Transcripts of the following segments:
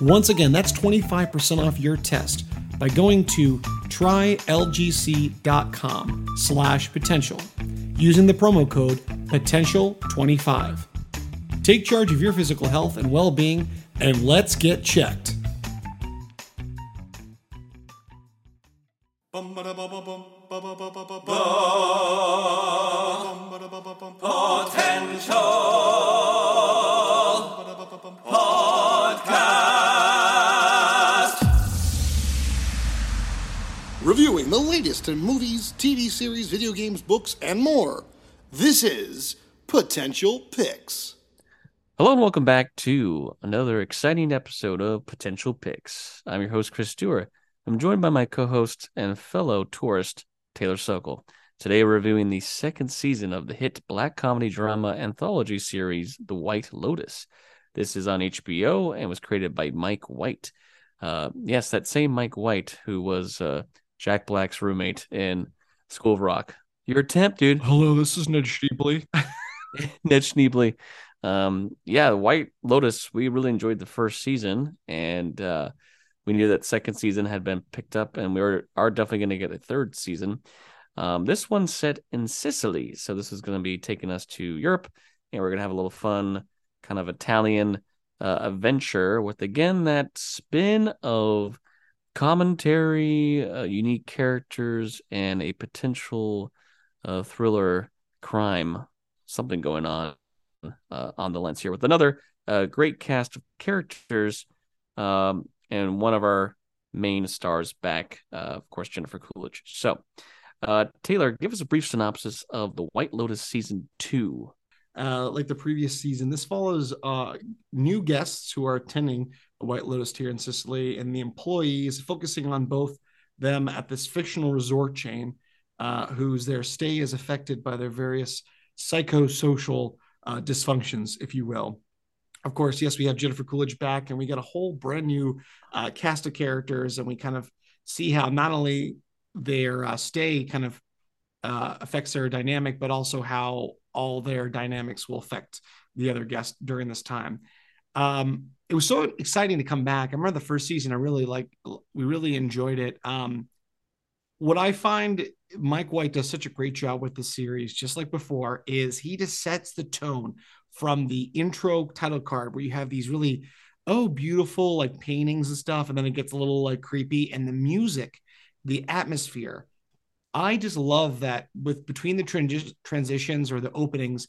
Once again, that's 25% off your test by going to trylgc.com slash potential using the promo code potential25. Take charge of your physical health and well-being and let's get checked. Series, video games, books, and more. This is Potential Picks. Hello and welcome back to another exciting episode of Potential Picks. I'm your host, Chris Stewart. I'm joined by my co-host and fellow tourist, Taylor Sokol. Today we're reviewing the second season of the hit black comedy drama anthology series, The White Lotus. This is on HBO and was created by Mike White. Uh, yes, that same Mike White who was uh, Jack Black's roommate in School of Rock. Your attempt, dude. Hello, this is Ned Sheepley. Ned Schneebly. Um, yeah, White Lotus. We really enjoyed the first season, and uh, we knew that second season had been picked up, and we were are definitely going to get a third season. Um, this one's set in Sicily, so this is going to be taking us to Europe, and we're going to have a little fun, kind of Italian uh, adventure with again that spin of commentary, uh, unique characters, and a potential uh, thriller crime, something going on uh, on the lens here with another uh, great cast of characters, um, and one of our main stars back, uh, of course, Jennifer Coolidge. So, uh, Taylor, give us a brief synopsis of the White Lotus season two. Like the previous season, this follows new guests who are attending White Lotus here in Sicily, and the employees focusing on both them at this fictional resort chain, uh, whose their stay is affected by their various psychosocial uh, dysfunctions, if you will. Of course, yes, we have Jennifer Coolidge back, and we got a whole brand new uh, cast of characters, and we kind of see how not only their uh, stay kind of uh, affects their dynamic, but also how all their dynamics will affect the other guests during this time. Um, it was so exciting to come back. I remember the first season. I really like. We really enjoyed it. Um, what I find Mike White does such a great job with the series, just like before, is he just sets the tone from the intro title card where you have these really oh beautiful like paintings and stuff, and then it gets a little like creepy, and the music, the atmosphere. I just love that with between the transi- transitions or the openings,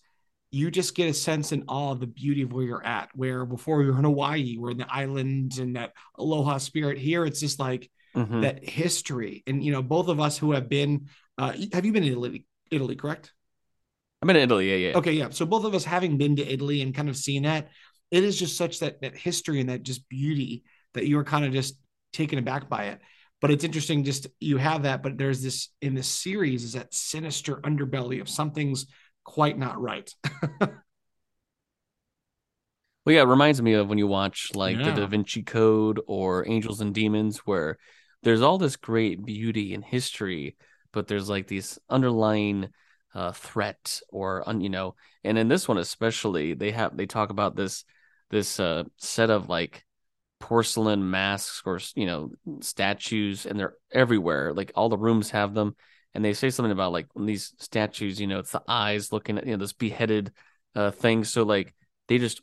you just get a sense and awe of the beauty of where you're at. Where before we were in Hawaii, we're in the islands and that aloha spirit. Here, it's just like Mhm. that history. And you know, both of us who have been, uh, have you been in Italy? Italy, correct? I'm in Italy. Yeah, yeah. Okay, yeah. So both of us having been to Italy and kind of seen that, it is just such that that history and that just beauty that you are kind of just taken aback by it. But it's interesting, just you have that, but there's this in this series is that sinister underbelly of something's quite not right. Well, yeah, it reminds me of when you watch like Yeah. the Da Vinci Code or Angels and Demons, where there's all this great beauty and history, but there's like these underlying uh, threat or un, you know, and in this one especially, they have they talk about this this uh, set of like porcelain masks or you know statues, and they're everywhere. Like all the rooms have them, and they say something about like these statues, you know, it's the eyes looking at you know this beheaded uh, thing. So like they just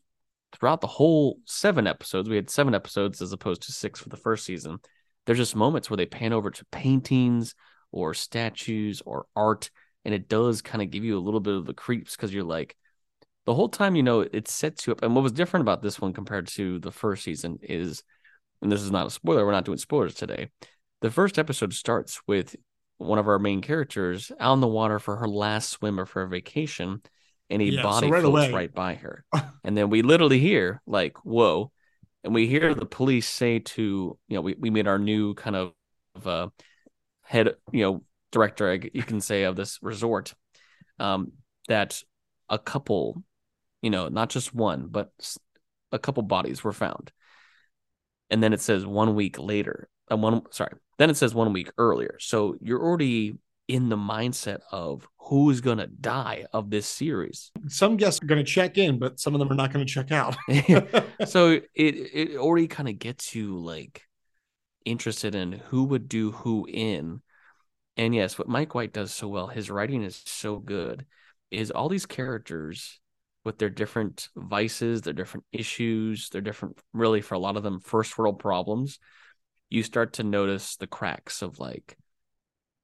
throughout the whole seven episodes, we had seven episodes as opposed to six for the first season. There's just moments where they pan over to paintings or statues or art, and it does kind of give you a little bit of the creeps because you're like, the whole time, you know, it sets you up. And what was different about this one compared to the first season is, and this is not a spoiler, we're not doing spoilers today. The first episode starts with one of our main characters out in the water for her last swim of her vacation and a Yeah, so body right floats away- right by her. and then we literally hear like, whoa. And we hear the police say to, you know, we, we made our new kind of uh, head, you know, director, you can say, of this resort, um, that a couple, you know, not just one, but a couple bodies were found. And then it says one week later, uh, one, sorry, then it says one week earlier. So you're already in the mindset of who's going to die of this series. Some guests are going to check in, but some of them are not going to check out. so it it already kind of gets you like interested in who would do who in and yes what mike white does so well his writing is so good is all these characters with their different vices their different issues their different really for a lot of them first world problems you start to notice the cracks of like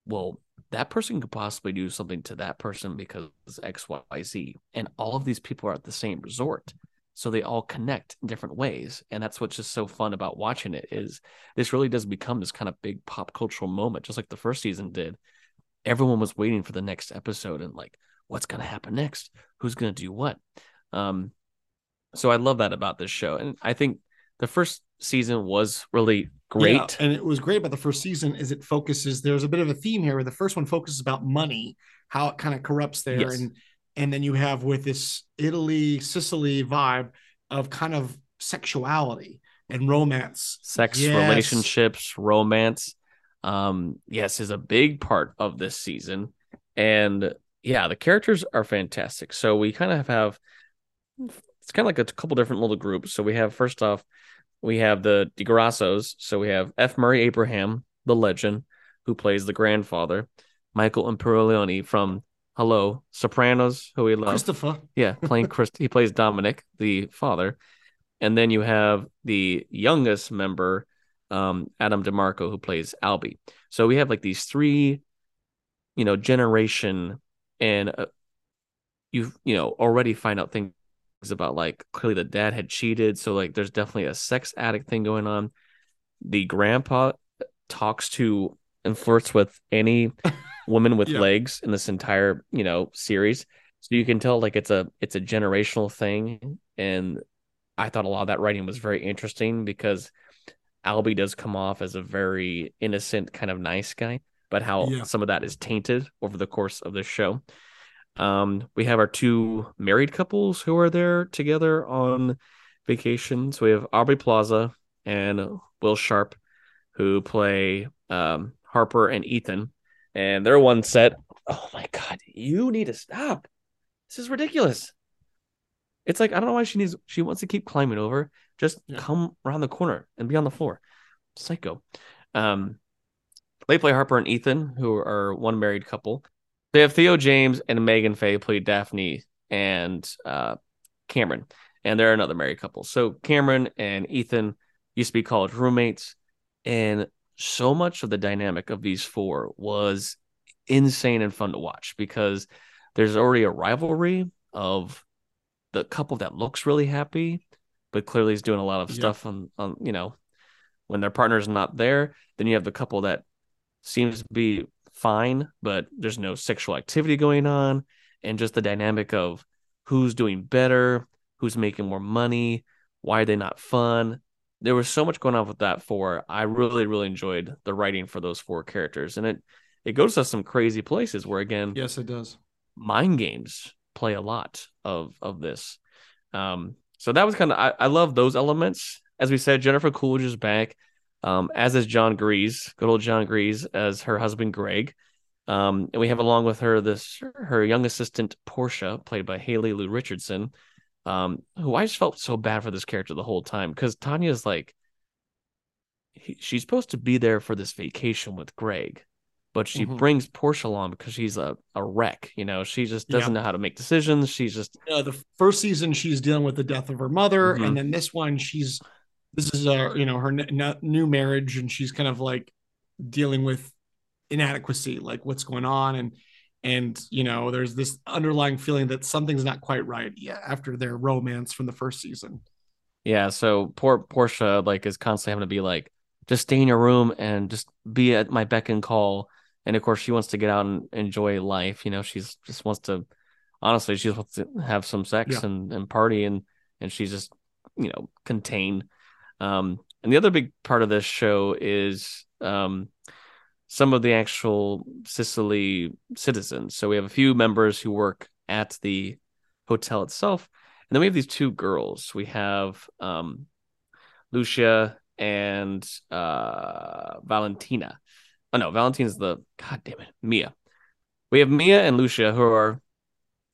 well that person could possibly do something to that person because xyz and all of these people are at the same resort. So they all connect in different ways. And that's what's just so fun about watching it is this really does become this kind of big pop cultural moment just like the first season did. Everyone was waiting for the next episode and like what's going to happen next? Who's going to do what? Um so i love that about this show. And i think the first season was really great. Yeah, and it was great about the first season is it focuses there's a bit of a theme here where the first one focuses about money, how it kind of corrupts there. Yes. and and then you have with this Italy Sicily vibe of kind of sexuality and romance. sex Yes. relationships romance. Um yes is a big part of this season. And yeah the characters are fantastic. So we kind of have it's kind of like a couple different little groups. So we have first off we have the Di Grassos. So we have F. Murray Abraham, the legend, who plays the grandfather, Michael Imperioli from Hello, Sopranos, who we love. Christopher. Yeah, playing Chris. he plays Dominic, the father, and then you have the youngest member, um, Adam DiMarco, who plays Albie. So we have like these three, you know, generation, and uh, you you know already find out things about like clearly the dad had cheated, so like there's definitely a sex addict thing going on. The grandpa talks to and flirts with any woman with Yeah. legs in this entire you know series so you can tell like it's a it's a generational thing and i thought a lot of that writing was very interesting because albie does come off as a very innocent kind of nice guy but how Yeah. some of that is tainted over the course of the show um we have our two married couples who are there together on vacation so we have aubrey plaza and will sharpe who play um harper and ethan and they're one set. Oh my god, you need to stop. This is ridiculous. It's like I don't know why she needs she wants to keep climbing over. Just Yeah. come around the corner and be on the floor. Psycho. Um they play Harper and Ethan, who are one married couple. They have Theo James and Meghann Fahy play Daphne and uh Cameron. And they're another married couple. So Cameron and Ethan used to be college roommates. And so much of the dynamic of these four was insane and fun to watch because there's already a rivalry of the couple that looks really happy, but clearly is doing a lot of Yeah. stuff on, on you know, when their partner's not there. Then you have the couple that seems to be fine, but there's no sexual activity going on, and just the dynamic of who's doing better, who's making more money, why are they not fun? There was so much going on with that four. I really, really enjoyed the writing for those four characters, and it it goes to some crazy places where again, Yes, it does. mind games play a lot of of this. Um, so that was kind of I, I love those elements. As we said, Jennifer Coolidge is back, um, as is Jon Gries, good old Jon Gries as her husband Greg. Um, and we have along with her this her young assistant Portia, played by Haley Lu Richardson, um, who I just felt so bad for this character the whole time because Tanya's like he, she's supposed to be there for this vacation with Greg, but she Mhm. brings Portia along because she's a, a wreck. You know, she just doesn't know how to make decisions. She's just uh, the first season she's dealing with the death of her mother Mhm. and then this one she's this is uh you know her n- new marriage and she's kind of like dealing with inadequacy like what's going on and and you know there's this underlying feeling that something's not quite right yeah after their romance from the first season Yeah, so poor Portia like is constantly having to be like, just stay in your room and just be at my beck and call. And of course, she wants to get out and enjoy life. You know, she's just wants to, honestly, she just wants to have some sex Yeah. and, and party and and she's just, you know, contained. Um, and the other big part of this show is um some of the actual Sicily citizens. So we have a few members who work at the hotel itself. And then we have these two girls. We have um, Lucia and uh, Valentina. Oh no, Valentina's the god damn it, Mia. We have Mia and Lucia who are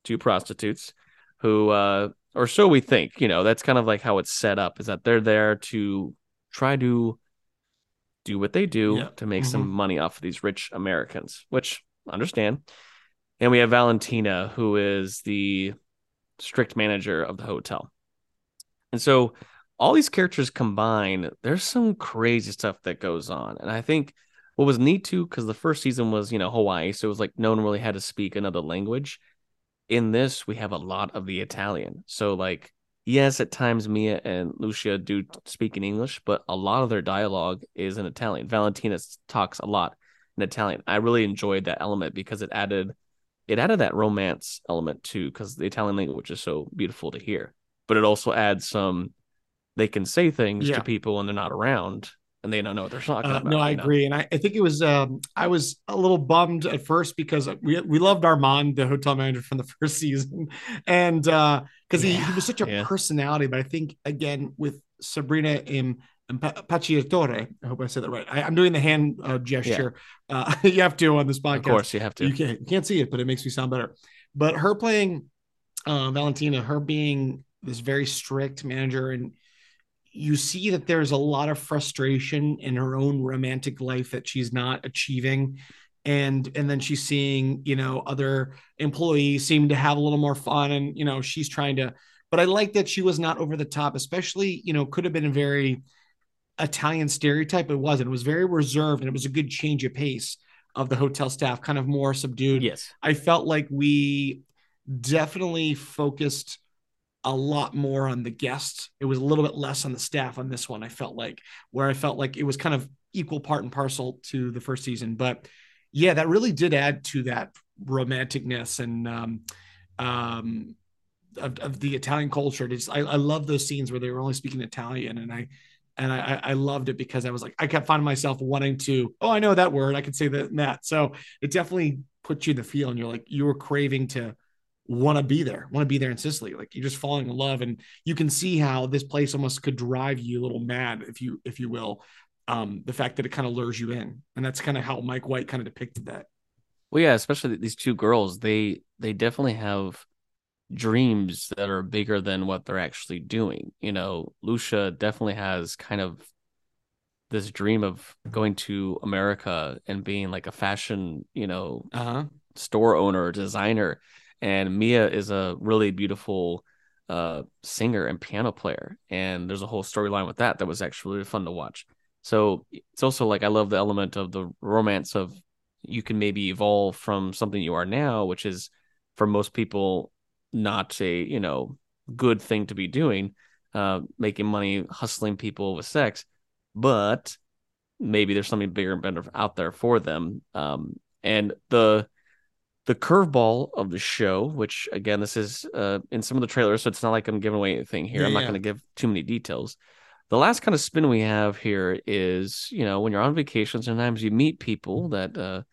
two prostitutes who uh or so we think, you know, that's kind of like how it's set up is that they're there to try to do what they do Yeah. to make Mhm. some money off of these rich Americans, which understand. And we have Valentina, who is the strict manager of the hotel. And so all these characters combined, there's some crazy stuff that goes on. And I think what was neat too, because the first season was, you know, Hawaii. So it was like no one really had to speak another language. In this, we have a lot of the Italian. So, like, yes, at times Mia and Lucia do speak in English, but a lot of their dialogue is in Italian. Valentina talks a lot in Italian. I really enjoyed that element because it added it added that romance element too, because the Italian language is so beautiful to hear. But it also adds some they can say things Yeah. to people when they're not around and they don't know what they're talking Uh, about. no, I know? agree, and I, I think it was. Um, I was a little bummed at first because we we loved Armand, the hotel manager from the first season, and because he, he was such a yeah. personality. But I think again with Sabrina in Pacciatore, I hope I said that right. I, I'm doing the hand uh, gesture. Uh, you have to on this podcast. Of course, you have to. You can't you can't see it, but it makes me sound better. But her playing uh, Valentina, her being this very strict manager, and you see that there's a lot of frustration in her own romantic life that she's not achieving. And and then she's seeing, you know, other employees seem to have a little more fun, and you know, she's trying to. But I like that she was not over the top, especially, you know, could have been a very Italian stereotype. It wasn't. It was very reserved, and it was a good change of pace of the hotel staff, kind of more subdued. Yes. I felt like we definitely focused a lot more on the guests. It was a little bit less on the staff on this one. I felt like where I felt like it was kind of equal part and parcel to the first season, but yeah, that really did add to that romanticness and um, um, of, of the Italian culture. I, I love those scenes where they were only speaking Italian, and I and I, I loved it because I was like I kept finding myself wanting to oh I know that word I could say that and that so it definitely puts you in the feel and you're like you were craving to want to be there want to be there in Sicily. Like you're just falling in love and you can see how this place almost could drive you a little mad if you if you will um the fact that it kind of lures you in. And that's kind of how Mike White kind of depicted that. Well, yeah, especially these two girls, they they definitely have dreams that are bigger than what they're actually doing. You know, Lucia definitely has kind of this dream of going to America and being like a fashion, you know, uh-huh. store owner, designer, and Mia is a really beautiful uh singer and piano player and there's a whole storyline with that that was actually really fun to watch. So it's also like I love the element of the romance of you can maybe evolve from something you are now, which is for most people not a, you know, good thing to be doing, uh making money hustling people with sex, but maybe there's something bigger and better out there for them. Um and the the curveball of the show, which again, this is uh, in some of the trailers, so it's not like I'm giving away anything here. Yeah, I'm not yeah. going to give too many details. The last kind of spin we have here is, you know, when you're on vacation, sometimes you meet people that uh,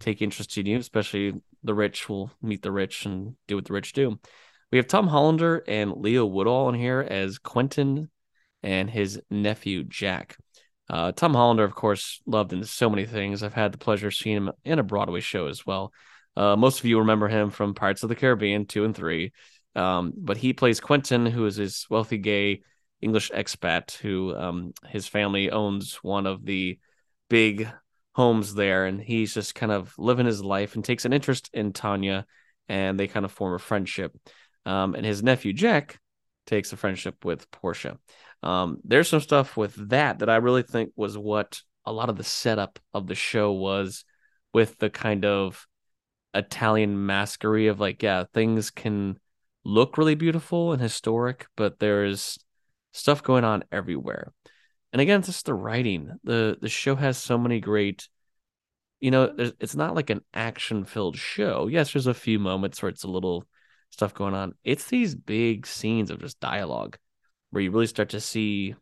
take interest in you, especially the rich will meet the rich and do what the rich do. We have Tom Hollander and Leo Woodall in here as Quentin and his nephew Jack. Uh, Tom Hollander, of course, loved in so many things. I've had the pleasure of seeing him in a Broadway show as well. Uh, most of you remember him from Pirates of the Caribbean two and three, um, but he plays Quentin, who is this wealthy gay English expat who um, his family owns one of the big homes there, and he's just kind of living his life and takes an interest in Tanya, and they kind of form a friendship. Um, and his nephew Jack takes a friendship with Portia. Um, there's some stuff with that that I really think was what a lot of the setup of the show was with the kind of Italian masquery of like, yeah, things can look really beautiful and historic, but there's stuff going on everywhere. And again, just the writing. the The show has so many great. You know, it's not like an action filled show. Yes, there's a few moments where it's a little stuff going on. It's these big scenes of just dialogue where you really start to see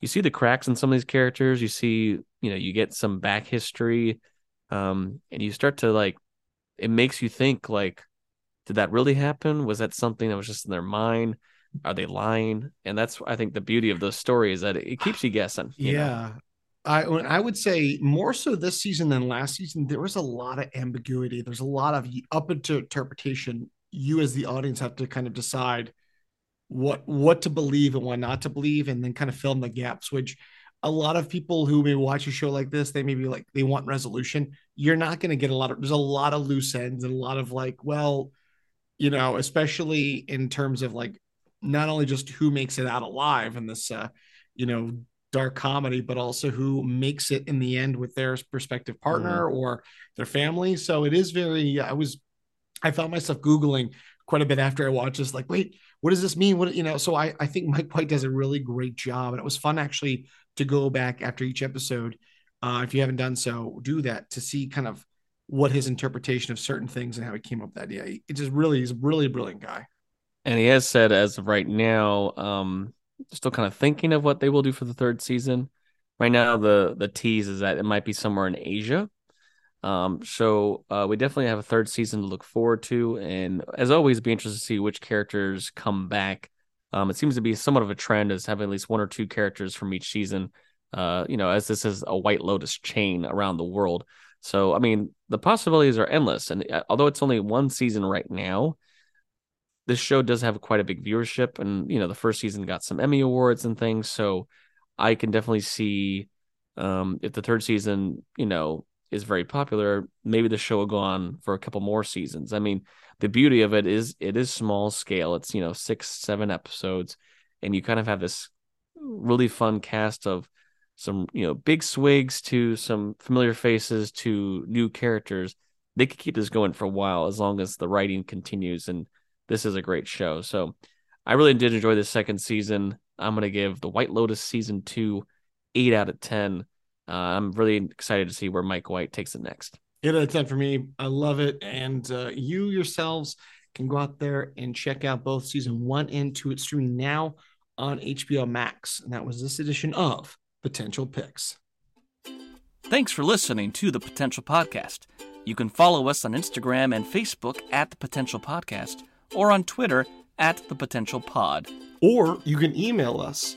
you see the cracks in some of these characters. You see, you know, you get some back history, um, and you start to like. It makes you think like, did that really happen? Was that something that was just in their mind? Are they lying? And that's I think the beauty of those stories that it, keeps you guessing. You yeah. Know? I I would say more so this season than last season. There was a lot of ambiguity. There's a lot of up into interpretation. You as the audience have to kind of decide what what to believe and what not to believe, and then kind of fill in the gaps. Which a lot of people who may watch a show like this, they may be like they want resolution. You're not going to get a lot of. There's a lot of loose ends and a lot of like, well, you know, especially in terms of like not only just who makes it out alive in this uh, you know dark comedy but also who makes it in the end with their prospective partner mm-hmm. or their family so it is very i was i found myself googling quite a bit after i watched this like wait what does this mean what you know so i i think mike white does a really great job and it was fun actually to go back after each episode uh, if you haven't done so do that to see kind of what his interpretation of certain things and how he came up with that idea it just really he's a really brilliant guy and he has said as of right now, um, still kind of thinking of what they will do for the third season. Right now, the the tease is that it might be somewhere in Asia. Um, so uh, we definitely have a third season to look forward to, and as always, be interested to see which characters come back. Um, it seems to be somewhat of a trend as having at least one or two characters from each season. Uh, you know, as this is a White Lotus chain around the world. So, I mean, the possibilities are endless. And uh, although it's only one season right now, this show does have quite a big viewership and you know the first season got some emmy awards and things so i can definitely see um, if the third season you know is very popular maybe the show will go on for a couple more seasons i mean the beauty of it is it is small scale it's you know six seven episodes and you kind of have this really fun cast of some you know big swigs to some familiar faces to new characters they could keep this going for a while as long as the writing continues and this is a great show. So I really did enjoy this second season. I'm going to give The White Lotus season two, eight out of 10. Uh, I'm really excited to see where Mike White takes it next. Eight out of 10 for me. I love it. And uh, you yourselves can go out there and check out both season one and two. It's streaming now on HBO Max. And that was this edition of Potential Picks. Thanks for listening to the Potential Podcast. You can follow us on Instagram and Facebook at the Potential Podcast or on Twitter at the Potential Pod. Or you can email us.